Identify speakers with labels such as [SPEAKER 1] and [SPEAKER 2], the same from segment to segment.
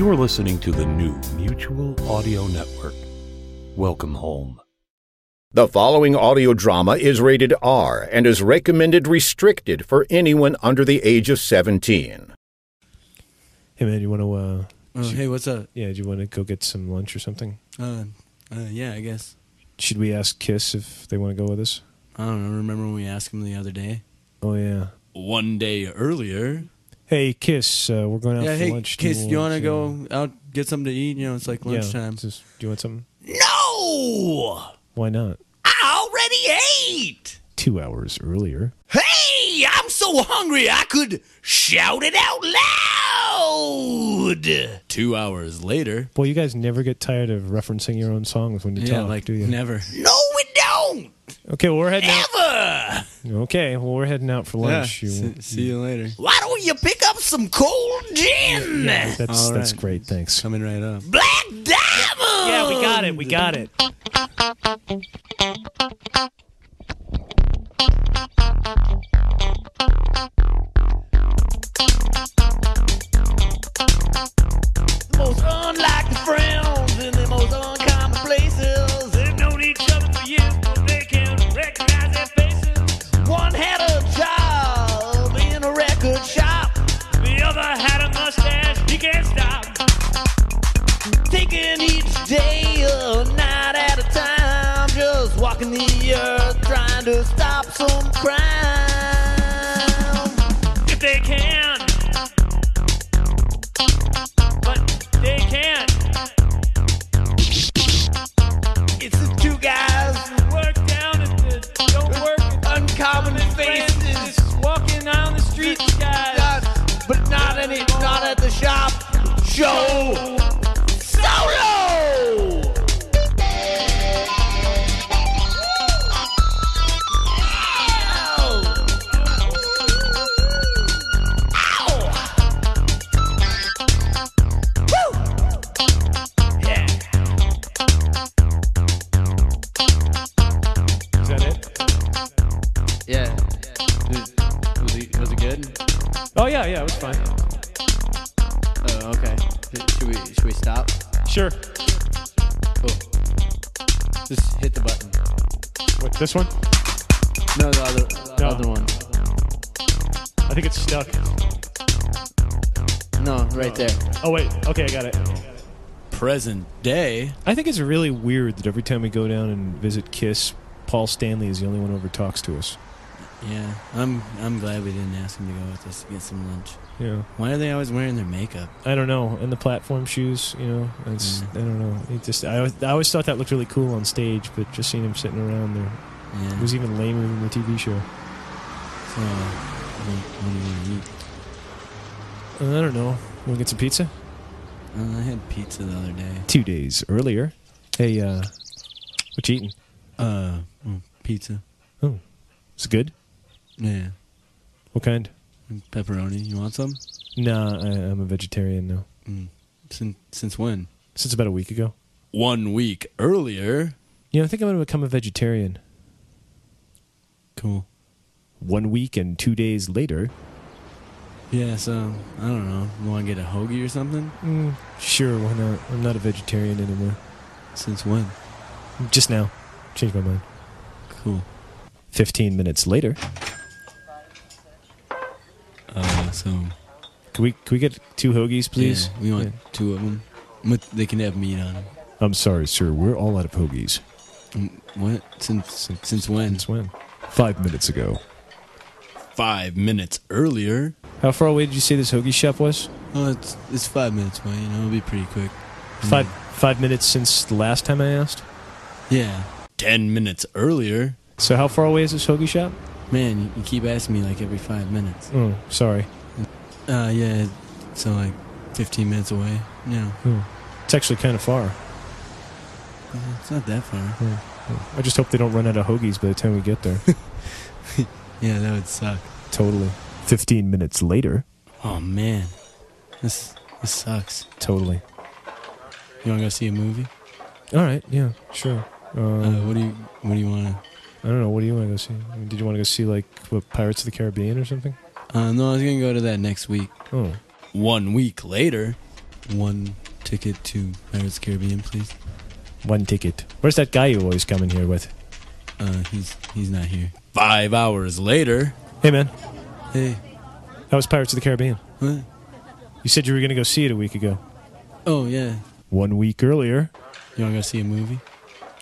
[SPEAKER 1] You are listening to the new Mutual Audio Network. Welcome home.
[SPEAKER 2] The following audio drama is rated R and is recommended restricted for anyone under the age of 17.
[SPEAKER 3] Hey man, you want to? Uh,
[SPEAKER 4] Oh, hey, what's up?
[SPEAKER 3] yeah, do you want to go get some lunch or something?
[SPEAKER 4] Uh, uh, yeah, I guess.
[SPEAKER 3] Should we ask Kiss if they want to go with us?
[SPEAKER 4] I don't know. Remember when we asked him the other day?
[SPEAKER 3] Oh yeah.
[SPEAKER 4] One day earlier.
[SPEAKER 3] Hey Kiss, uh, we're going out
[SPEAKER 4] yeah,
[SPEAKER 3] for
[SPEAKER 4] hey,
[SPEAKER 3] lunch.
[SPEAKER 4] Kiss, you want to
[SPEAKER 3] uh,
[SPEAKER 4] go out get something to eat? You know, it's like
[SPEAKER 3] Yeah,
[SPEAKER 4] lunchtime.
[SPEAKER 3] just- do you want something?
[SPEAKER 5] No!
[SPEAKER 3] Why not?
[SPEAKER 5] I already ate!
[SPEAKER 3] Two hours earlier.
[SPEAKER 5] Hey, I'm so hungry I could shout it out loud!
[SPEAKER 4] Two hours later.
[SPEAKER 3] Boy, you guys never get tired of referencing your own songs when you
[SPEAKER 4] Yeah,
[SPEAKER 3] talk,
[SPEAKER 4] like
[SPEAKER 3] do you?
[SPEAKER 4] never.
[SPEAKER 5] No, we don't!
[SPEAKER 3] Okay, well we're heading out.
[SPEAKER 5] Ever!
[SPEAKER 3] Okay, well we're heading out for lunch.
[SPEAKER 4] Yeah,
[SPEAKER 3] You-
[SPEAKER 4] see, see you later.
[SPEAKER 5] Why don't you pick up some cold gin?
[SPEAKER 3] that's
[SPEAKER 4] All
[SPEAKER 3] that's
[SPEAKER 4] right.
[SPEAKER 3] great. Thanks.
[SPEAKER 4] Coming right up.
[SPEAKER 5] Black Diamond!
[SPEAKER 3] Yeah, we got it. We got it.
[SPEAKER 5] Taking each day a night at a time, just walking the earth trying to stop some crime. If they can but they can't. It's the two guys who work down at the don't work uncommon faces, walking down the streets, guys, but not any, not at the shop. Show
[SPEAKER 3] Sure.
[SPEAKER 4] Cool. Just hit the button.
[SPEAKER 3] What, this one?
[SPEAKER 4] No, the other the
[SPEAKER 3] No.
[SPEAKER 4] other one.
[SPEAKER 3] I think it's stuck.
[SPEAKER 4] No, right there.
[SPEAKER 3] Oh wait. Okay, I got it.
[SPEAKER 4] Present day.
[SPEAKER 3] I think it's really weird that every time we go down and visit Kiss, Paul Stanley is the only one who ever talks to us.
[SPEAKER 4] Yeah, I'm I'm glad we didn't ask him to go with us to get some lunch.
[SPEAKER 3] Yeah.
[SPEAKER 4] Why are they always wearing their makeup?
[SPEAKER 3] I don't know. And the platform shoes, you know, it's I don't know. It just I always, I always thought that looked really cool on stage, but just seeing him sitting around there,
[SPEAKER 4] Yeah.
[SPEAKER 3] it was even lamer than the TV show.
[SPEAKER 4] So, what, what do you eat?
[SPEAKER 3] Uh, I don't know. Want to get some pizza?
[SPEAKER 4] Uh, I had pizza the other day.
[SPEAKER 3] Two days earlier. Hey, uh, what you eating?
[SPEAKER 4] Uh, mm, pizza.
[SPEAKER 3] Oh, it's good.
[SPEAKER 4] Yeah.
[SPEAKER 3] What kind?
[SPEAKER 4] Pepperoni. You want some?
[SPEAKER 3] Nah, I, I'm a vegetarian now.
[SPEAKER 4] Mm. Since since when?
[SPEAKER 3] Since about a week ago.
[SPEAKER 4] One week earlier.
[SPEAKER 3] You know, I think I'm going to become a vegetarian.
[SPEAKER 4] Cool.
[SPEAKER 3] One week and two days later.
[SPEAKER 4] Yeah. So I don't know. You want to get a hoagie or something?
[SPEAKER 3] Mm, sure, why not? I'm not a vegetarian anymore.
[SPEAKER 4] Since when?
[SPEAKER 3] Just now. Changed my mind.
[SPEAKER 4] Cool.
[SPEAKER 3] 15 minutes later.
[SPEAKER 4] Uh, so
[SPEAKER 3] Can we, can we get two hoagies, please?
[SPEAKER 4] Yeah, we want
[SPEAKER 3] Yeah.
[SPEAKER 4] two of them. But they can have meat on them.
[SPEAKER 3] I'm sorry, sir. We're all out of hoagies.
[SPEAKER 4] Mm, What? Since since when?
[SPEAKER 3] Since when? Five minutes ago.
[SPEAKER 4] Five minutes earlier.
[SPEAKER 3] How far away did you say this hoagie shop was?
[SPEAKER 4] Oh, it's it's five minutes away. You know, it'll be pretty quick.
[SPEAKER 3] Five five minutes since the last time I asked.
[SPEAKER 4] Yeah. Ten minutes earlier.
[SPEAKER 3] So how far away is this hoagie shop?
[SPEAKER 4] Man, you, keep asking me like every five minutes.
[SPEAKER 3] Oh, sorry.
[SPEAKER 4] Uh, yeah. So like 15 minutes away. Yeah,
[SPEAKER 3] It's actually kind of far.
[SPEAKER 4] it's not that far.
[SPEAKER 3] I just hope they don't run out of hoagies by the time we get there.
[SPEAKER 4] Yeah, that would suck.
[SPEAKER 3] totally. 15 minutes later.
[SPEAKER 4] Oh man, this this sucks.
[SPEAKER 3] Totally.
[SPEAKER 4] You want to go see a movie?
[SPEAKER 3] All right. Yeah. Sure. Uh,
[SPEAKER 4] Uh, what do you What do you want to?
[SPEAKER 3] I don't know. What do you want to go see? I mean, did you want to go see like what, Pirates of the Caribbean or something?
[SPEAKER 4] Uh, no, I was gonna go to that next week.
[SPEAKER 3] Oh,
[SPEAKER 4] One week later, one ticket to Pirates of the Caribbean, please.
[SPEAKER 3] one ticket. Where's that guy you always come in here with?
[SPEAKER 4] Uh, he's he's not here. Five hours later.
[SPEAKER 3] Hey, man.
[SPEAKER 4] Hey,
[SPEAKER 3] that was Pirates of the Caribbean?
[SPEAKER 4] what?
[SPEAKER 3] You said you were going to go see it a week ago.
[SPEAKER 4] Oh yeah.
[SPEAKER 3] One week earlier.
[SPEAKER 4] You want to go see a movie?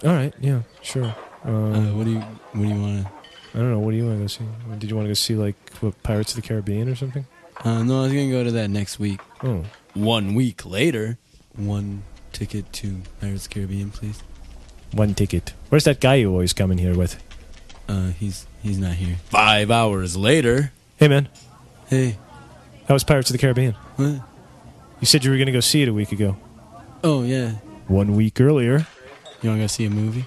[SPEAKER 3] All right. Yeah. Sure. Uh,
[SPEAKER 4] Uh, what do you What do you want to?
[SPEAKER 3] I don't know. What do you want to go see? Did you want to go see like what, Pirates of the Caribbean or something?
[SPEAKER 4] Uh, no, I was gonna go to that next week.
[SPEAKER 3] Oh,
[SPEAKER 4] One week later, one ticket to Pirates of the Caribbean, please.
[SPEAKER 3] one ticket. Where's that guy you always come in here with?
[SPEAKER 4] Uh, he's he's not here. Five hours later.
[SPEAKER 3] Hey, man.
[SPEAKER 4] Hey,
[SPEAKER 3] How was Pirates of the Caribbean?
[SPEAKER 4] what?
[SPEAKER 3] You said you were going to go see it a week ago.
[SPEAKER 4] Oh yeah.
[SPEAKER 3] One week earlier.
[SPEAKER 4] You want to go see a movie?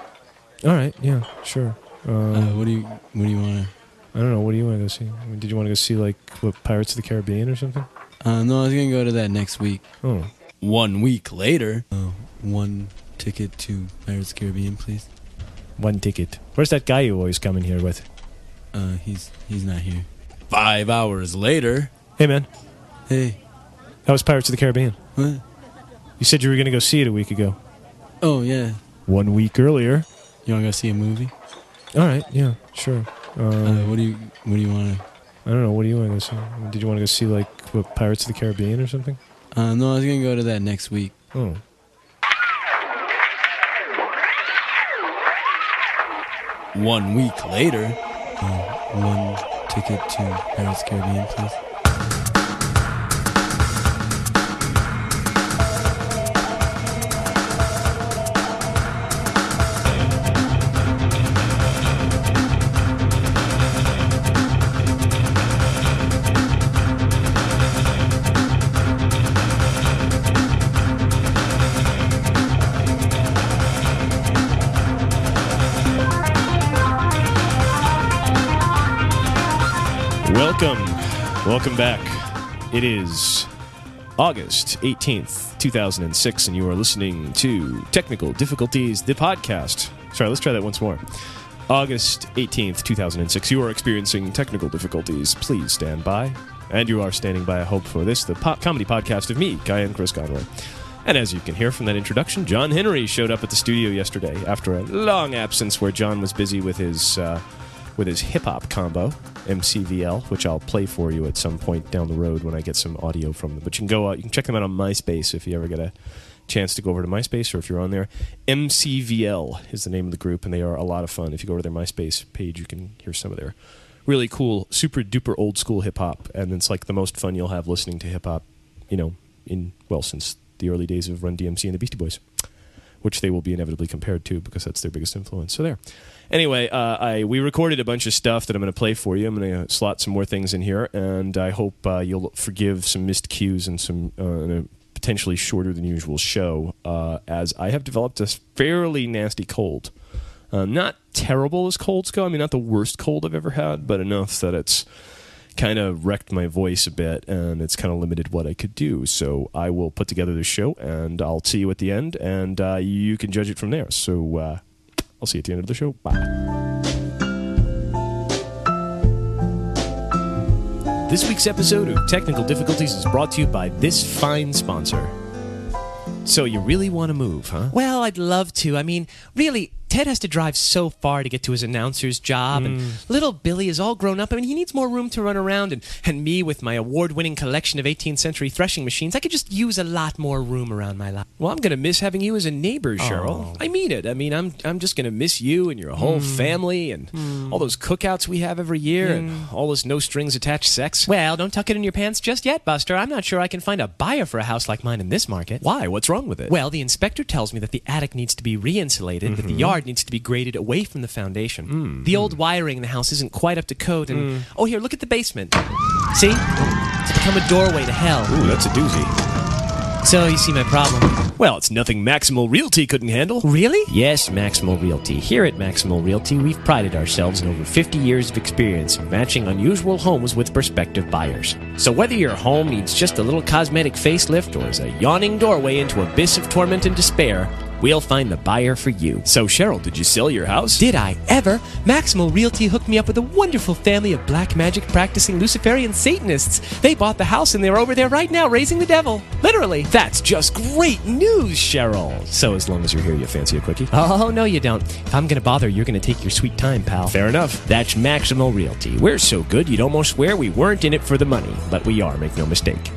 [SPEAKER 3] All right. Yeah. Sure. Uh,
[SPEAKER 4] Uh, what do you What do you want to?
[SPEAKER 3] I don't know. What do you want to go see? I mean, did you want to go see like what, Pirates of the Caribbean or something?
[SPEAKER 4] Uh, no, I was gonna go to that next week.
[SPEAKER 3] Oh,
[SPEAKER 4] One week later. Uh, one ticket to Pirates of the Caribbean, please.
[SPEAKER 3] one ticket. Where's that guy you always come in here with?
[SPEAKER 4] Uh, he's he's not here. Five hours later.
[SPEAKER 3] Hey, man.
[SPEAKER 4] Hey,
[SPEAKER 3] That was Pirates of the Caribbean?
[SPEAKER 4] what?
[SPEAKER 3] You said you were going to go see it a week ago.
[SPEAKER 4] Oh yeah.
[SPEAKER 3] One week earlier.
[SPEAKER 4] You want to go see a movie?
[SPEAKER 3] All right. Yeah. Sure. Uh,
[SPEAKER 4] Uh, what do you What do you want to?
[SPEAKER 3] I don't know. What do you want to go see? Did you want to go see like what, Pirates of the Caribbean or something?
[SPEAKER 4] Uh, no, I was gonna go to that next week.
[SPEAKER 3] Oh,
[SPEAKER 4] One week later. Uh, one ticket to Pirates of the Caribbean, please.
[SPEAKER 3] Welcome back. It is August 18th, 2006, and you are listening to Technical Difficulties, the podcast. Sorry, let's try that once more. August 18th, 2006. You are experiencing technical difficulties. Please stand by. And you are standing by, I hope, for this, the po- comedy podcast of me, Guy and Chris Conroy. And as you can hear from that introduction, John Henry showed up at the studio yesterday after a long absence where John was busy with his uh, with his hip hop combo, MCVL, which I'll play for you at some point down the road when I get some audio from them. But you can go out, you can check them out on MySpace if you ever get a chance to go over to MySpace or if you're on there. MCVL is the name of the group, and they are a lot of fun. If you go to their MySpace page, you can hear some of their really cool, super duper old school hip hop, and it's like the most fun you'll have listening to hip hop, you know, in well since the early days of Run DMC and the Beastie Boys which they will be inevitably compared to because that's their biggest influence. So there. Anyway, uh, I we recorded a bunch of stuff that I'm going to play for you. I'm going to slot some more things in here, and I hope uh, you'll forgive some missed cues and some uh, and potentially shorter than usual show, uh, as I have developed a fairly nasty cold. Uh, not terrible as colds go. I mean, not the worst cold I've ever had, but enough that it's kind of wrecked my voice a bit and it's kind of limited what I could do. So I will put together the show and I'll see you at the end and uh, you can judge it from there. So uh, I'll see you at the end of the show. Bye. This week's episode of Technical Difficulties is brought to you by this fine sponsor. So you really want to move, huh?
[SPEAKER 6] Well, I'd love to. I mean, really, Ted has to drive so far to get to his announcer's job, and mm. little Billy is all grown up. I mean, he needs more room to run around, and, and me with my award winning collection of 18th century threshing machines, I could just use a lot more room around my life.
[SPEAKER 3] Well, I'm going to miss having you as a neighbor, oh. Cheryl. I mean it. I mean, I'm I'm just going to miss you and your whole mm. family and mm. all those cookouts we have every year and all this no strings attached sex.
[SPEAKER 6] Well, don't tuck it in your pants just yet, Buster. I'm not sure I can find a buyer for a house like mine in this market.
[SPEAKER 3] Why? What's wrong with it?
[SPEAKER 6] Well, the inspector tells me that the attic needs to be re insulated, that the mm-hmm. yard needs to be graded away from the foundation. Hmm, the hmm. old wiring in the house isn't quite up to code, and hmm. oh, here, look at the basement. See? It's become a doorway to hell.
[SPEAKER 3] Ooh, that's a doozy.
[SPEAKER 6] So you see my problem.
[SPEAKER 3] Well, it's nothing Maximal Realty couldn't handle.
[SPEAKER 6] Really?
[SPEAKER 3] Yes, Maximal Realty. Here at Maximal Realty, we've prided ourselves in over 50 years of experience matching unusual homes with prospective buyers. So whether your home needs just a little cosmetic facelift or is a yawning doorway into abyss of torment and despair, we'll find the buyer for you. So, Cheryl, did you sell your house?
[SPEAKER 6] Did I ever? Maximal Realty hooked me up with a wonderful family of black magic practicing Luciferian Satanists. They bought the house and they're over there right now raising the devil. Literally.
[SPEAKER 3] That's just great news, Cheryl. So, as long as you're here, you fancy a quickie?
[SPEAKER 6] Oh, no, you don't. If I'm going to bother, you're going to take your sweet time, pal.
[SPEAKER 3] Fair enough. That's Maximal Realty. We're so good you'd almost swear we weren't in it for the money, but we are, make no mistake.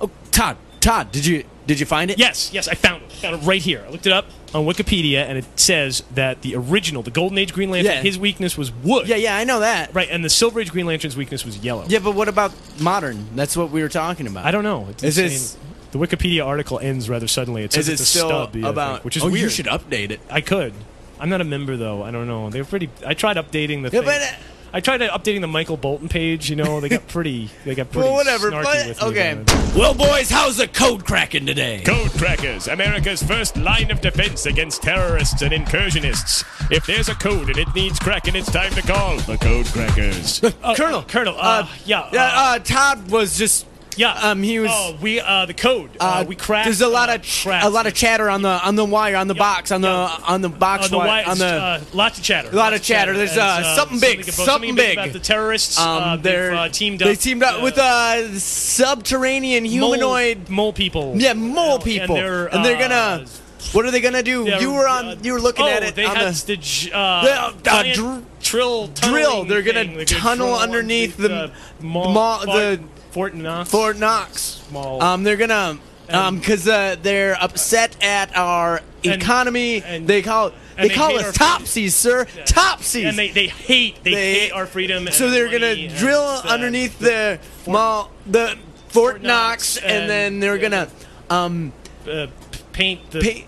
[SPEAKER 4] Oh, Todd, Todd, did you did you find it?
[SPEAKER 3] Yes, yes, I found it. Found it right here. I looked it up on Wikipedia, and it says that the original, the Golden Age Green Lantern,
[SPEAKER 4] Yeah.
[SPEAKER 3] his weakness was wood.
[SPEAKER 4] Yeah, yeah, I know that.
[SPEAKER 3] Right, and the Silver Age Green Lantern's weakness was yellow.
[SPEAKER 4] Yeah, but what about modern? That's what we were talking about.
[SPEAKER 3] I don't know. It's
[SPEAKER 4] Is this-
[SPEAKER 3] the Wikipedia article ends rather suddenly. It says
[SPEAKER 4] Is it
[SPEAKER 3] it's a
[SPEAKER 4] still
[SPEAKER 3] stub, yeah,
[SPEAKER 4] about?
[SPEAKER 3] think, which is
[SPEAKER 4] oh,
[SPEAKER 3] weird.
[SPEAKER 4] you should update it.
[SPEAKER 3] I could. I'm not a member though. I don't know. They're pretty. I tried updating the.
[SPEAKER 4] Yeah,
[SPEAKER 3] thing.
[SPEAKER 4] but, uh,
[SPEAKER 3] I tried updating the Michael Bolton page. You know, they got pretty. They got pretty.
[SPEAKER 4] Well, whatever. But
[SPEAKER 3] with
[SPEAKER 4] okay.
[SPEAKER 3] about.
[SPEAKER 4] Well, boys, how's the code cracking today?
[SPEAKER 7] Code Crackers, America's first line of defense against terrorists and incursionists. If there's a code and it needs cracking, it's time to call the Code Crackers.
[SPEAKER 3] Uh,
[SPEAKER 4] Colonel,
[SPEAKER 3] Colonel. Uh, yeah.
[SPEAKER 4] Yeah,
[SPEAKER 3] uh,
[SPEAKER 4] uh, Todd was just.
[SPEAKER 3] Yeah.
[SPEAKER 4] um, he was-
[SPEAKER 3] Oh, we. Uh, the code. Uh, we cracked.
[SPEAKER 4] There's a lot
[SPEAKER 3] uh,
[SPEAKER 4] of
[SPEAKER 3] cracked-
[SPEAKER 4] a lot of chatter on the on the wire on the
[SPEAKER 3] Yeah,
[SPEAKER 4] box on the on the box
[SPEAKER 3] Uh, the
[SPEAKER 4] wire, on the
[SPEAKER 3] uh, lots of chatter.
[SPEAKER 4] A lot of chatter. There's,
[SPEAKER 3] As,
[SPEAKER 4] uh, something big,
[SPEAKER 3] about-
[SPEAKER 4] something big.
[SPEAKER 3] about the terrorists.
[SPEAKER 4] um
[SPEAKER 3] uh,
[SPEAKER 4] they're
[SPEAKER 3] uh, teamed up.
[SPEAKER 4] They teamed up
[SPEAKER 3] uh,
[SPEAKER 4] with uh subterranean humanoid
[SPEAKER 3] mole, mole people.
[SPEAKER 4] yeah mole
[SPEAKER 3] And
[SPEAKER 4] people
[SPEAKER 3] they're,
[SPEAKER 4] and they're
[SPEAKER 3] uh,
[SPEAKER 4] gonna what are they gonna do? You were on
[SPEAKER 3] uh,
[SPEAKER 4] you were looking
[SPEAKER 3] oh,
[SPEAKER 4] at it
[SPEAKER 3] They
[SPEAKER 4] on
[SPEAKER 3] had
[SPEAKER 4] the
[SPEAKER 3] the, uh,
[SPEAKER 4] The, uh, dr-
[SPEAKER 3] drill
[SPEAKER 4] drill. They're gonna.
[SPEAKER 3] They're
[SPEAKER 4] tunnel underneath the
[SPEAKER 3] mall,
[SPEAKER 4] mall- the-
[SPEAKER 3] Fort Knox.
[SPEAKER 4] Fort Knox.
[SPEAKER 3] Mall.
[SPEAKER 4] Um, they're gonna um because uh, they're upset at our
[SPEAKER 3] And-
[SPEAKER 4] economy.
[SPEAKER 3] and-
[SPEAKER 4] they call
[SPEAKER 3] and
[SPEAKER 4] they
[SPEAKER 3] they
[SPEAKER 4] call
[SPEAKER 3] hate
[SPEAKER 4] us
[SPEAKER 3] our-
[SPEAKER 4] topsies, sir. Topsies.
[SPEAKER 3] and they, they hate they,
[SPEAKER 4] They-
[SPEAKER 3] hate our freedom.
[SPEAKER 4] so
[SPEAKER 3] and
[SPEAKER 4] they're
[SPEAKER 3] money
[SPEAKER 4] gonna
[SPEAKER 3] and,
[SPEAKER 4] drill
[SPEAKER 3] uh,
[SPEAKER 4] underneath the, mall, the Fort,
[SPEAKER 3] Fort
[SPEAKER 4] Knox,
[SPEAKER 3] Knox,
[SPEAKER 4] and,
[SPEAKER 3] and-
[SPEAKER 4] then they're gonna um
[SPEAKER 3] uh, paint the
[SPEAKER 4] paint,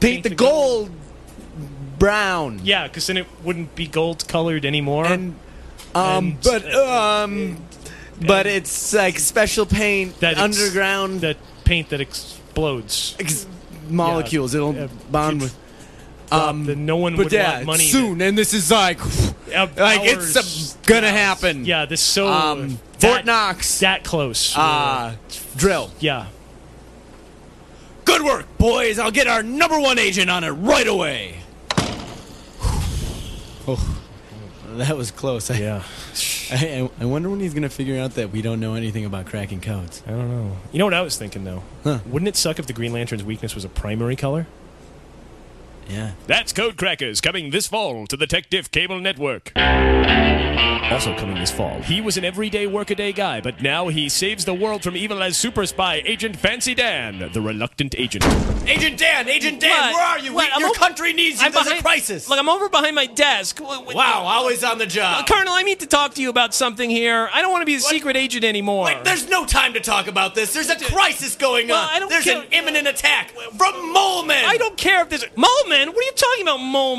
[SPEAKER 4] paint the
[SPEAKER 3] the
[SPEAKER 4] gold brown.
[SPEAKER 3] yeah, because then it wouldn't be gold colored anymore.
[SPEAKER 4] and um,
[SPEAKER 3] And-
[SPEAKER 4] but um, but it's like special paint
[SPEAKER 3] that
[SPEAKER 4] underground
[SPEAKER 3] that paint that explodes.
[SPEAKER 4] ex- molecules. It'll
[SPEAKER 3] uh,
[SPEAKER 4] bond with. Um,
[SPEAKER 3] the, no one
[SPEAKER 4] but
[SPEAKER 3] would
[SPEAKER 4] yeah,
[SPEAKER 3] want money
[SPEAKER 4] soon, and this is like, like
[SPEAKER 3] hours-
[SPEAKER 4] it's gonna happen.
[SPEAKER 3] Yeah, this so
[SPEAKER 4] Um,
[SPEAKER 3] that-
[SPEAKER 4] Fort Knox.
[SPEAKER 3] that close.
[SPEAKER 4] Uh, drill.
[SPEAKER 3] yeah.
[SPEAKER 4] Good work, boys. I'll get our number one agent on it right away. Oh, that was close.
[SPEAKER 3] Yeah.
[SPEAKER 4] I, I wonder when he's gonna figure out that we don't know anything about cracking codes.
[SPEAKER 3] I don't know. You know what I was thinking though?
[SPEAKER 4] Huh.
[SPEAKER 3] Wouldn't it suck if the Green Lantern's weakness was a primary color?
[SPEAKER 4] Yeah.
[SPEAKER 7] That's Code Crackers coming this fall to the Tech Diff Cable Network.
[SPEAKER 3] Also coming this fall.
[SPEAKER 7] He was an everyday workaday guy, but now he saves the world from evil as super spy Agent Fancy Dan, the reluctant agent.
[SPEAKER 4] Agent Dan, Agent Dan,
[SPEAKER 6] What?
[SPEAKER 4] where are you?
[SPEAKER 6] What?
[SPEAKER 4] We-
[SPEAKER 6] I'm
[SPEAKER 4] Your
[SPEAKER 6] over-
[SPEAKER 4] country needs you.
[SPEAKER 6] I'm
[SPEAKER 4] There's
[SPEAKER 6] behind-
[SPEAKER 4] a crisis.
[SPEAKER 6] Look, I'm over behind my desk. W- w-
[SPEAKER 4] wow, always on the
[SPEAKER 6] Uh,
[SPEAKER 4] job.
[SPEAKER 6] Colonel, I need to talk to you about something here. I don't want to be a secret agent anymore.
[SPEAKER 4] Wait, there's no time to talk about this. There's a crisis going
[SPEAKER 6] Well,
[SPEAKER 4] on.
[SPEAKER 6] I don't
[SPEAKER 4] There's
[SPEAKER 6] care-
[SPEAKER 4] an imminent attack from mole men.
[SPEAKER 6] I don't care if there's mole men. What are you talking about, mole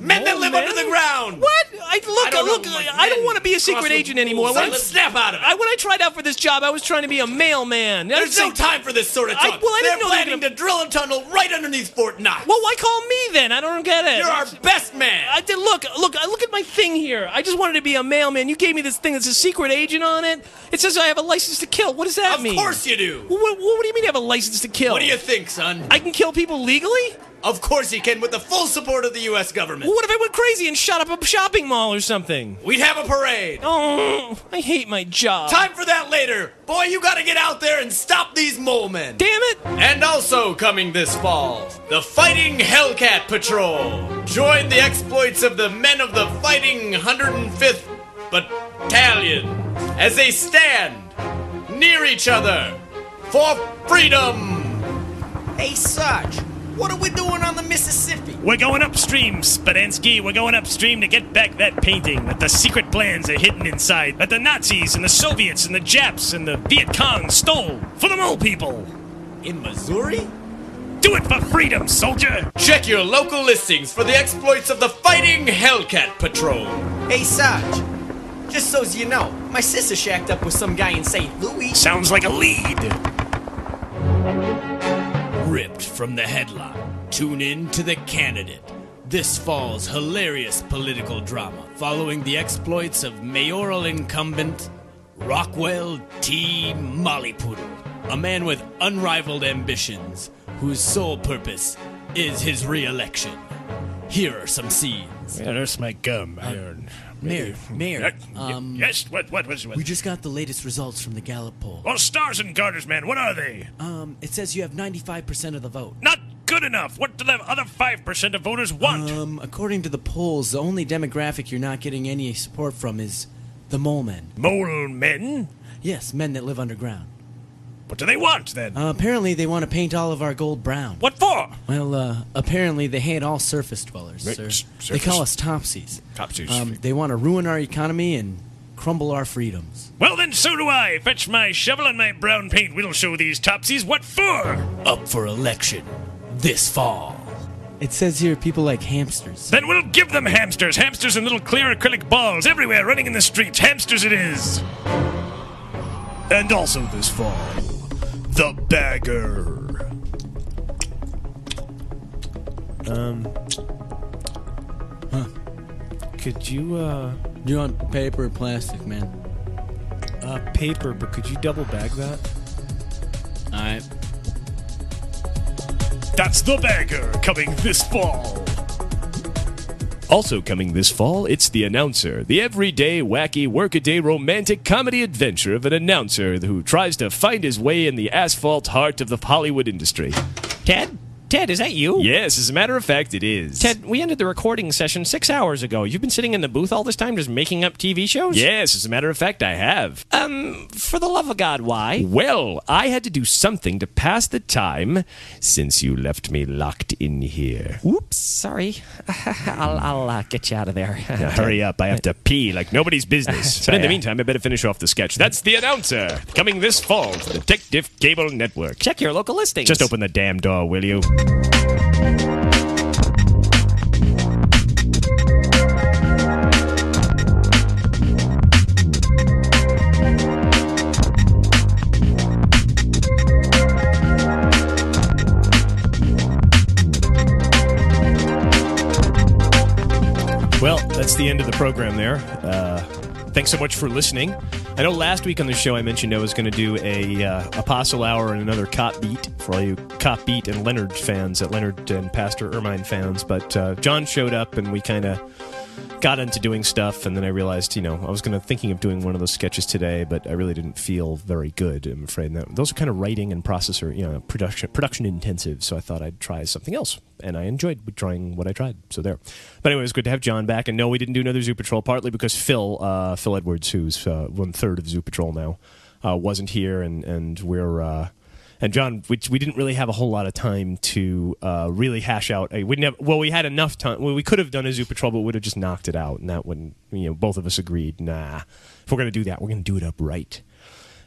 [SPEAKER 6] men?
[SPEAKER 4] That live
[SPEAKER 6] men?
[SPEAKER 4] under the ground.
[SPEAKER 6] What? I look,
[SPEAKER 4] I don't know,
[SPEAKER 6] look.
[SPEAKER 4] like
[SPEAKER 6] I don't want to be a secret agent anymore. When,
[SPEAKER 4] Let's snap out of it.
[SPEAKER 6] I, when I tried out for this job, I was trying to be a mailman.
[SPEAKER 4] There's no time for this sort of
[SPEAKER 6] I-
[SPEAKER 4] talk.
[SPEAKER 6] well, I
[SPEAKER 4] They're
[SPEAKER 6] didn't know
[SPEAKER 4] planning
[SPEAKER 6] gonna-
[SPEAKER 4] to drill a tunnel right underneath Fort Knox.
[SPEAKER 6] Well, why call me then? I don't get it.
[SPEAKER 4] You're our best man.
[SPEAKER 6] I did look, look, uh, look at my thing here. I just wanted to be a mailman. You gave me this thing that's a secret agent on it. It says I have a license to kill. What does that
[SPEAKER 4] of
[SPEAKER 6] mean?
[SPEAKER 4] Of course you do.
[SPEAKER 6] What, what, what do you mean you have a license to kill?
[SPEAKER 4] What do you think, son?
[SPEAKER 6] I can kill people legally?
[SPEAKER 4] Of course he can, with the full support of the U.S. government.
[SPEAKER 6] Well, what if I went crazy and shot up a shopping mall or something?
[SPEAKER 4] We'd have a parade.
[SPEAKER 6] Oh, I hate my job.
[SPEAKER 4] Time for that later. Boy, you gotta get out there and stop these mole men.
[SPEAKER 6] Damn it!
[SPEAKER 4] And also coming this fall, the Fighting Hellcat Patrol. Join the exploits of the men of the Fighting 105th Battalion as they stand near each other for freedom. Hey, Sarge, what are we doing on the Mississippi?
[SPEAKER 7] We're going upstream, Spadansky. We're going upstream to get back that painting that the secret plans are hidden inside, that the Nazis and the Soviets and the Japs and the Viet Cong stole for the mole people.
[SPEAKER 4] In Missouri?
[SPEAKER 7] Do it for freedom, soldier!
[SPEAKER 4] Check your local listings for the exploits of the Fighting Hellcat Patrol. Hey, Sarge, just so you know, My sister shacked up with some guy in St. Louis.
[SPEAKER 7] Sounds like a lead.
[SPEAKER 4] Ripped from the headline. Tune in to The Candidate. This fall's hilarious political drama following the exploits of mayoral incumbent Rockwell T. Mollypoodle, a man with unrivaled ambitions whose sole purpose is his re election. Here are some scenes.
[SPEAKER 7] Yeah, there's my gum. Iron.
[SPEAKER 4] Mayor, Mayor, um,
[SPEAKER 7] yes. What? What? What's what?
[SPEAKER 4] we just got the latest results from the Gallup poll.
[SPEAKER 7] Well, stars and garters, man. What are they?
[SPEAKER 4] Um, it says you have 95% of the vote.
[SPEAKER 7] Not good enough. What do the other five percent of voters want?
[SPEAKER 4] Um, according to the polls, the only demographic you're not getting any support from is the mole men.
[SPEAKER 7] Mole men.
[SPEAKER 4] Yes, men that live underground.
[SPEAKER 7] What do they want then?
[SPEAKER 4] Uh, apparently, they want to paint all of our gold brown.
[SPEAKER 7] what for?
[SPEAKER 4] Well, uh, apparently they hate all surface dwellers,
[SPEAKER 7] Right,
[SPEAKER 4] sir.
[SPEAKER 7] s-
[SPEAKER 4] They call us topsies.
[SPEAKER 7] Topsies.
[SPEAKER 4] Um, they want to ruin our economy and crumble our freedoms.
[SPEAKER 7] Well, then, so do I. Fetch my shovel and my brown paint. We'll show these topsies what for.
[SPEAKER 4] Up for election this fall. It says here people like hamsters.
[SPEAKER 7] Then we'll give them hamsters. Hamsters and little clear acrylic balls everywhere running in the streets. Hamsters it is. And also this fall, the bagger. Um. Huh.
[SPEAKER 6] Could you, uh,
[SPEAKER 4] Do you want paper or plastic, man?
[SPEAKER 6] uh, paper, but could you double bag that?
[SPEAKER 4] All right.
[SPEAKER 7] That's the bagger coming this fall.
[SPEAKER 3] Also coming this fall, it's The Announcer, the everyday, wacky, workaday, romantic comedy adventure of an announcer who tries to find his way in the asphalt heart of the Hollywood industry.
[SPEAKER 6] Ted? Ted, is that you?
[SPEAKER 3] Yes, as a matter of fact, it is.
[SPEAKER 6] Ted, we ended the recording session six hours ago. You've been sitting in the booth all this time just making up TV shows?
[SPEAKER 3] Yes, as a matter of fact, I have.
[SPEAKER 6] Um, for the love of God, why?
[SPEAKER 3] Well, I had to do something to pass the time since you left me locked in here.
[SPEAKER 6] Oops, sorry. I'll, I'll uh, get you out of there.
[SPEAKER 3] Now, hurry up, I have to pee like nobody's business. but in the meantime, I better finish off the sketch. That's The Announcer, coming this fall to the Diff Cable Network.
[SPEAKER 6] Check your local listings.
[SPEAKER 3] Just open the damn door, will you? Well, that's the end of the program there. Uh, thanks so much for listening. I know last week on the show I mentioned I was going to do a uh, Apostle Hour and another Cop Beat for all you Cop Beat and Leonard fans, at Leonard and Pastor Ermine fans. But uh, John showed up and we kind of got into doing stuff, and then I realized, you know, I was to thinking of doing one of those sketches today, but I really didn't feel very good. I'm afraid that those are kind of writing and processor, you know, production production intensive. So I thought I'd try something else, and I enjoyed trying what I tried. So there. But anyway, it was good to have John back. And no, we didn't do another Zoo Patrol, partly because Phil uh, Phil Edwards, who's uh, one third of Zoo Patrol now, uh, wasn't here, and and we're. Uh, and John, we, we didn't really have a whole lot of time to uh, really hash out. A, we never, well, we had enough time. Well, we could have done a Zoo Patrol, but would have just knocked it out, and that wouldn't. You know, both of us agreed. Nah, if we're going to do that, we're going to do it upright.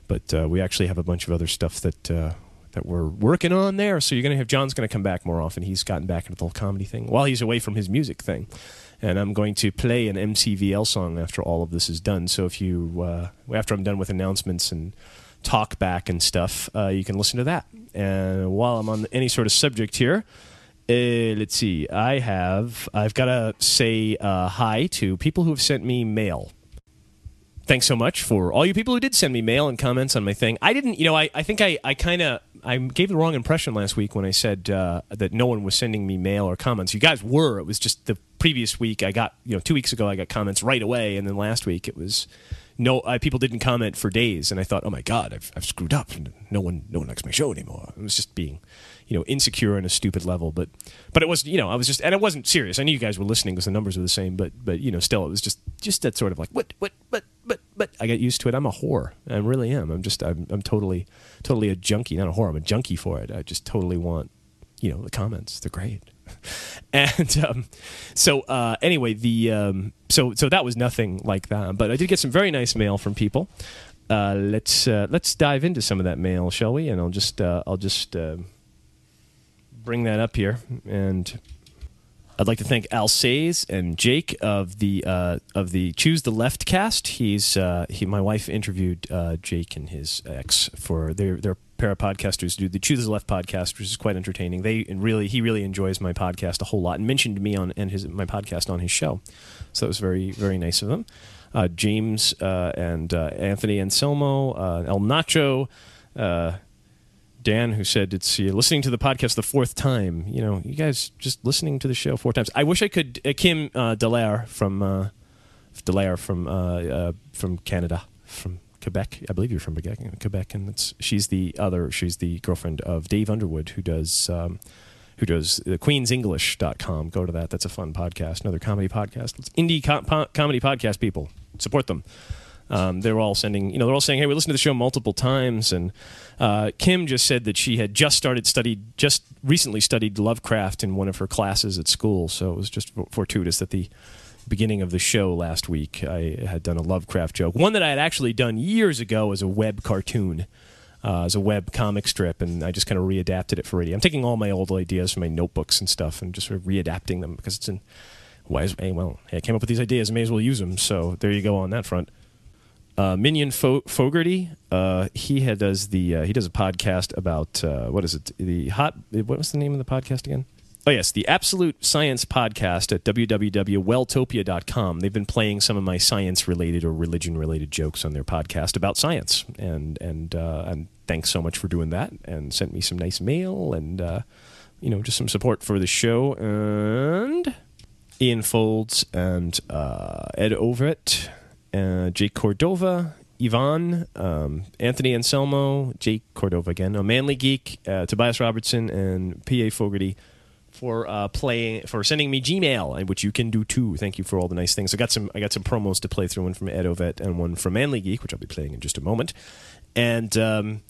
[SPEAKER 3] But uh, we actually have a bunch of other stuff that uh, that we're working on there. So you're going to have John's going to come back more often. He's gotten back into the whole comedy thing while he's away from his music thing. And I'm going to play an MCVL song after all of this is done. So if you uh, after I'm done with announcements and talk back and stuff, uh, you can listen to that. And while I'm on any sort of subject here, uh, let's see. I have I've got to say uh, hi to people who have sent me mail thanks so much for all you people who did send me mail and comments on my thing. I didn't, you know, I, I think I, I kind of I gave the wrong impression last week when I said uh, that no one was sending me mail or comments. You guys were. It was just the previous week I got, you know, two weeks ago I got comments right away, and then last week it was no uh, people didn't comment for days, and I thought, oh my god, I've, I've screwed up. No one no one likes my show anymore. It was just being you know insecure on a stupid level but but it was you know i was just and it wasn't serious. I knew you guys were listening because the numbers were the same but but you know still it was just just that sort of like what what but but but i got used to it. I'm a whore. I really am. I'm just i'm, I'm totally totally a junkie. Not a whore. I'm a junkie for it. I just totally want you know the comments. They're great and um, so uh, anyway the um, so so that was nothing like that but i did get some very nice mail from people uh, let's uh, let's dive into some of that mail shall we and i'll just uh, i'll just uh, bring that up here and I'd like to thank Al Says and Jake of the uh, of the Choose the Left cast. He's he. My wife interviewed Jake and his ex for their their pair of podcasters do the Choose the Left podcast, which is quite entertaining. They really he really enjoys my podcast a whole lot and mentioned me on and his my podcast on his show. So that was very very nice of them. Uh, James uh, and uh, Anthony Anselmo, uh, El Nacho. Uh, Dan, who said it's listening to the podcast the fourth time. You know, you guys just listening to the show four times. I wish I could. Uh, Kim uh, Dallaire from uh, Dallaire from uh, uh, from Canada, from Quebec. I believe you're from Quebec, Quebec, and it's she's the other. She's the girlfriend of Dave Underwood, who does. Um, who does uh, queensenglish.com. Go to that. That's a fun podcast, another comedy podcast. It's indie po- comedy podcast people. Support them. Um, they're all sending, you know, they're all saying, "Hey, we listened to the show multiple times." And uh, Kim just said that she had just started studied, just recently studied Lovecraft in one of her classes at school. So it was just fortuitous that the beginning of the show last week I had done a Lovecraft joke, one that I had actually done years ago as a web cartoon. Uh, as a web comic strip, and I just kind of readapted it for radio. I'm taking all my old ideas from my notebooks and stuff, and just sort of readapting them because it's in. Why is, hey, well, hey, I came up with these ideas. May as well use them. So there you go on that front uh, Mignon Fo- Fogarty. Uh, he had, does the uh, he does a podcast about uh, what is it? The hot. What was the name of the podcast again? Oh yes, the Absolute Science Podcast at www.welltopia.com. They've been playing some of my science related or religion related jokes on their podcast about science, and and uh, and thanks so much for doing that, and sent me some nice mail, and uh, you know just some support for the show, and Ian Folds and uh, Ed Ovett uh, Jake Cordova, Yvonne, um, Anthony Anselmo, Jake Cordova again, a Manly Geek, uh, Tobias Robertson, and P.A. Fogarty for uh, playing for sending me Gmail, which you can do too. Thank you for all the nice things. I got some I got some promos to play through, one from Ed Ovett and one from Manly Geek, which I'll be playing in just a moment. And um,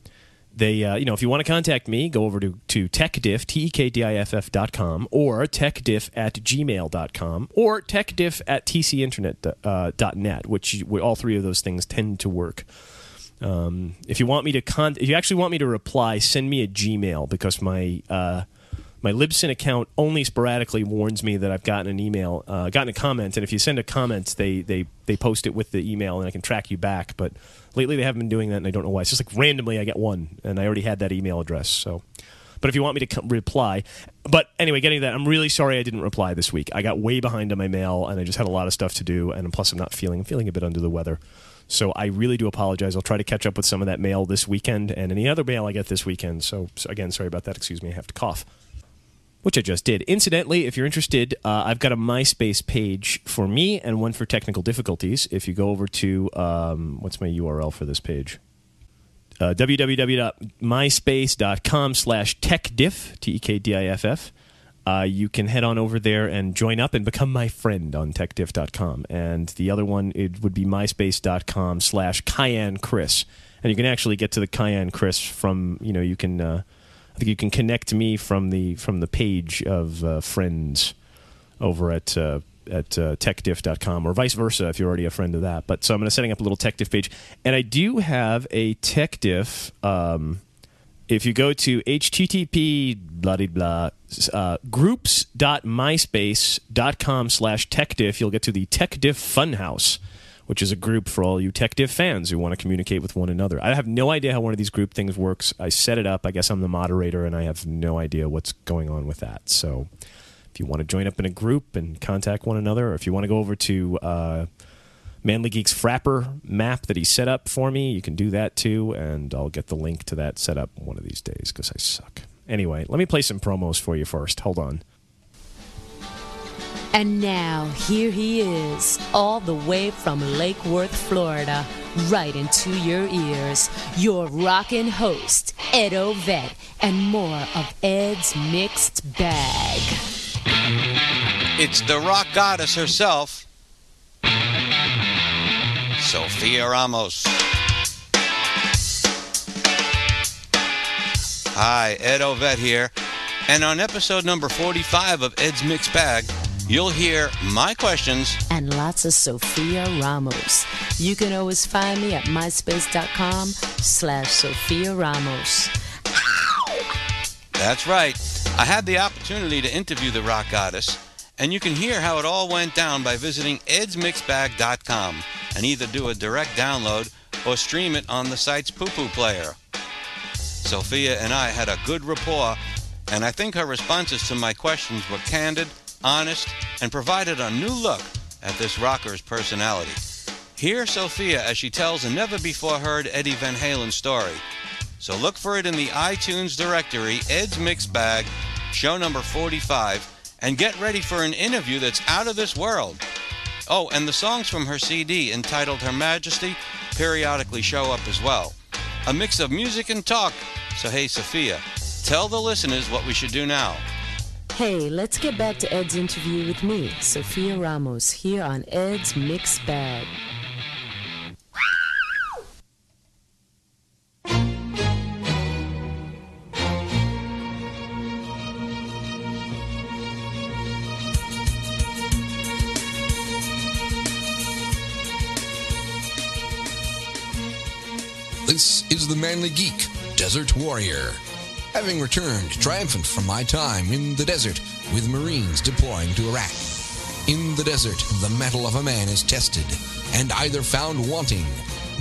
[SPEAKER 3] they, uh, you know, if you want to contact me, go over to, to techdiff, T-E-K-D-I-F-F dot com, or techdiff at gmail dot com, or techdiff at tcinternet uh, dot net, which all three of those things tend to work. Um, if you want me to con- if you actually want me to reply, send me a Gmail because my uh, my Libsyn account only sporadically warns me that I've gotten an email, uh, gotten a comment, and if you send a comment, they they they post it with the email, and I can track you back. But lately, they haven't been doing that, and I don't know why. It's just like randomly, I get one, and I already had that email address. So, but if you want me to reply, but anyway, getting to that, I'm really sorry I didn't reply this week. I got way behind on my mail, and I just had a lot of stuff to do, and plus, I'm not feeling I'm feeling a bit under the weather. So I really do apologize. I'll try to catch up with some of that mail this weekend and any other mail I get this weekend. So, so again, sorry about that. Excuse me. I have to cough which I just did. Incidentally, if you're interested, uh, I've got a MySpace page for me and one for technical difficulties. If you go over to, um, what's my URL for this page? Uh, www.myspace.com slash techdiff, T-E-K-D-I-F-F. Uh, you can head on over there and join up and become my friend on techdiff.com. And the other one, it would be myspace.com slash chris. And you can actually get to the cayenne chris from, you know, you can... I think you can connect me from the from the page of uh, friends over at uh, at uh, techdiff.com or vice versa if you're already a friend of that. But so I'm going to setting up a little techdiff page, and I do have a techdiff. Um, if you go to http blah blah blah uh, groups.myspace.com slash techdiff, you'll get to the techdiff funhouse which is a group for all you tech diff fans who want to communicate with one another. I have no idea how one of these group things works. I set it up. I guess I'm the moderator, and I have no idea what's going on with that. So if you want to join up in a group and contact one another, or if you want to go over to uh, Manly Geek's Frappr map that he set up for me, you can do that too, and I'll get the link to that set up one of these days because I suck. Anyway, let me play some promos for you first. Hold on.
[SPEAKER 8] And now, here he is, all the way from Lake Worth, Florida, right into your ears. Your rockin' host, Ed Ovett, and more of Ed's Mixed Bag.
[SPEAKER 9] It's the rock goddess herself, Sophia Ramos. Hi, Ed Ovett here. And on episode number 45 of Ed's Mixed Bag, you'll hear my questions
[SPEAKER 8] And lots of Sophia Ramos. You can always find me at myspace.com slash Sophia Ramos.
[SPEAKER 9] That's right. I had the opportunity to interview the rock goddess, And you can hear how it all went down by visiting edsmixbag.com and either do a direct download or stream it on the site's poo poo player. Sophia and I had a good rapport, and I think her responses to my questions were candid, honest, and provided a new look at this rocker's personality. Hear Sophia as she tells a never before heard Eddie Van Halen story. So look for it in the iTunes directory, Ed's Mix Bag, show number 45, and get ready for an interview that's out of this world. Oh, and the songs from her CD entitled Her Majesty periodically show up as well. A mix of music and talk. So, hey, Sophia, tell the listeners what we should do now.
[SPEAKER 8] Hey, let's get back to Ed's interview with me, Sophia Ramos, here on Ed's Mixed Bag.
[SPEAKER 10] This is the Manly Geek, Desert Warrior. Having returned triumphant from my time in the desert with Marines deploying to Iraq. In the desert, the mettle of a man is tested and either found wanting,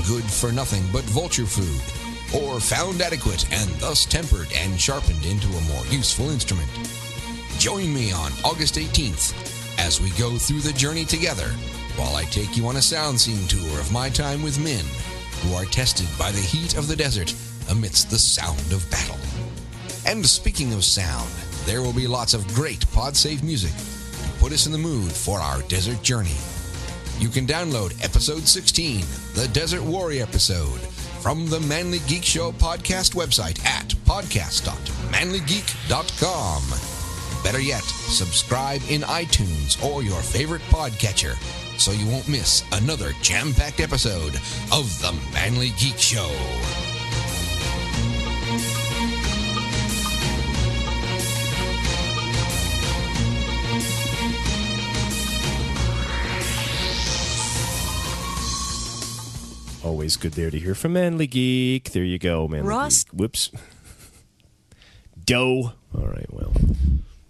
[SPEAKER 10] good for nothing but vulture food, or found adequate and thus tempered and sharpened into a more useful instrument. Join me on August 18th as we go through the journey together while I take you on a sound scene tour of my time with men who are tested by the heat of the desert amidst the sound of battle. And speaking of sound, there will be lots of great PodSafe music to put us in the mood for our desert journey. You can download episode 16, the Desert Warrior episode, from the Manly Geek Show podcast website at podcast.manlygeek.com. Better yet, subscribe in iTunes or your favorite podcatcher so you won't miss another jam packed episode of The Manly Geek Show.
[SPEAKER 3] Always good there to hear from Manly Geek. There you go, Manly
[SPEAKER 8] Ross-
[SPEAKER 3] Geek. Whoops. Doe. All right, well.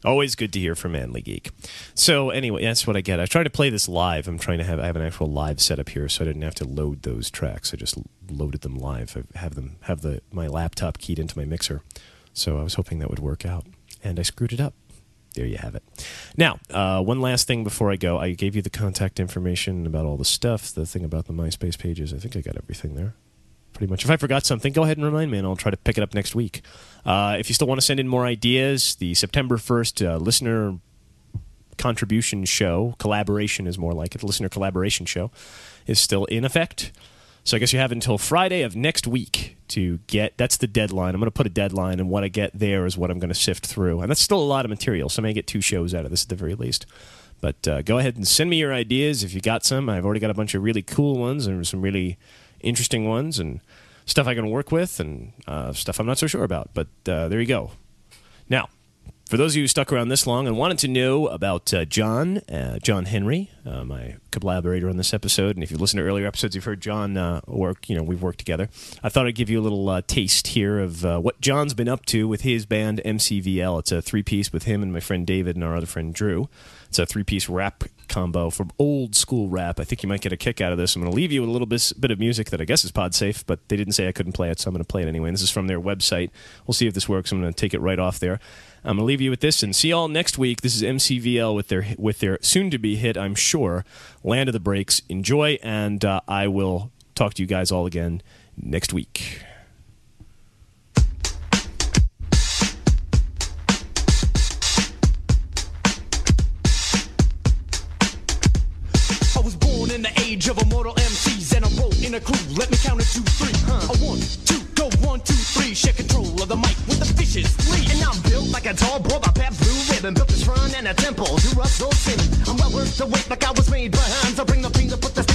[SPEAKER 3] Always good to hear from Manly Geek. So anyway, that's what I get. I try to play this live. I'm trying to have I have an actual live setup here, so I didn't have to load those tracks. I just loaded them live. I have them have the my laptop keyed into my mixer. So I was hoping that would work out, and I screwed it up. There you have it. Now, uh, one last thing before I go. I gave you the contact information about all the stuff, the thing about the MySpace pages. I think I got everything there. Pretty much. If I forgot something, go ahead and remind me, and I'll try to pick it up next week. Uh, if you still want to send in more ideas, the September 1st uh, listener contribution show, collaboration is more like it, listener collaboration show, is still in effect. So I guess you have until Friday of next week to get. That's the deadline. I'm going to put a deadline, and what I get there is what I'm going to sift through. And that's still a lot of material, so I may get two shows out of this at the very least. But uh, go ahead and send me your ideas if you got some. I've already got a bunch of really cool ones and some really interesting ones and stuff I can work with and uh, stuff I'm not so sure about. But uh, there you go. Now, for those of you who stuck around this long and wanted to know about uh, John, uh, John Henry, uh, my collaborator on this episode, and if you've listened to earlier episodes, you've heard John uh, work. You know, we've worked together. I thought I'd give you a little uh, taste here of uh, what John's been up to with his band MCVL. It's a three-piece with him and my friend David and our other friend Drew. It's a three-piece rap combo from old school rap. I think you might get a kick out of this. I'm going to leave you with a little bit, bit of music that I guess is pod safe, but they didn't say I couldn't play it, so I'm going to play it anyway. And this is from their website. We'll see if this works. I'm going to take it right off there. I'm to leave you with this and see y'all next week. This is MCVL with their with their soon to be hit, I'm sure, Land of the Breaks. Enjoy, and uh, I will talk to you guys all again next week.
[SPEAKER 5] I was born in the age of immortal MCs and I wrote in a crew. Let me count it two, three. A one, two, go one, two, three. Share control Three. And I'm built like a tall boy by Pabst Blue Ribbon. Built a shrine and a temple to Russell Simmons. I'm well worth the wait like I was made by hands. I bring the finger, put the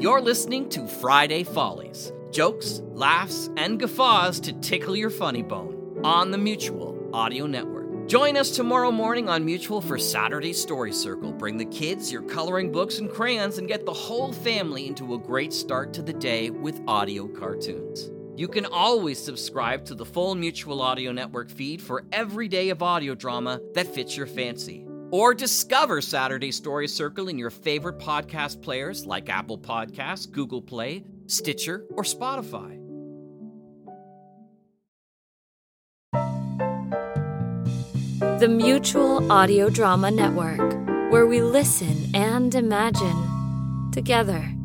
[SPEAKER 11] You're listening to Friday Follies jokes, laughs, and guffaws to tickle your funny bone on the Mutual Audio Network. Join us tomorrow morning on Mutual for Saturday Story Circle. Bring the kids, your coloring books, and crayons, and get the whole family into a great start to the day with audio cartoons. You can always subscribe to the full Mutual Audio Network feed for every day of audio drama that fits your fancy. Or discover Saturday Story Circle in your favorite podcast players like Apple Podcasts, Google Play, Stitcher, or Spotify.
[SPEAKER 12] The Mutual Audio Drama Network, where we listen and imagine together.